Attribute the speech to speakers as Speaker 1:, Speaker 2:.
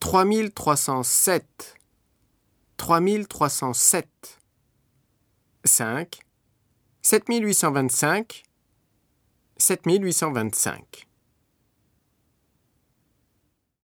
Speaker 1: trois mille trois cent sept, trois mille trois cent sept, cinq, sept mille huit cent vingt cinq, sept mille huit cent vingt cinq.